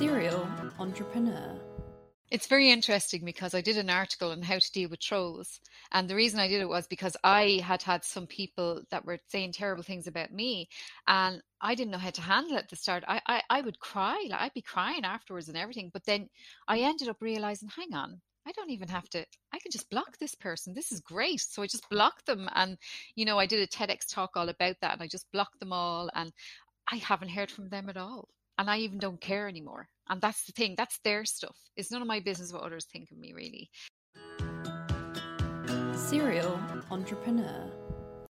Serial entrepreneur. It's very interesting because I did an article on how to deal with trolls. And the reason I did it was because I had had some people that were saying terrible things about me. And I didn't know how to handle it at the start. I, I, I would cry, like I'd be crying afterwards and everything. But then I ended up realizing, hang on, I don't even have to, I can just block this person. This is great. So I just blocked them. And, you know, I did a TEDx talk all about that and I just blocked them all. And I haven't heard from them at all. And I even don't care anymore. And that's the thing, that's their stuff. It's none of my business what others think of me, really. Serial entrepreneur.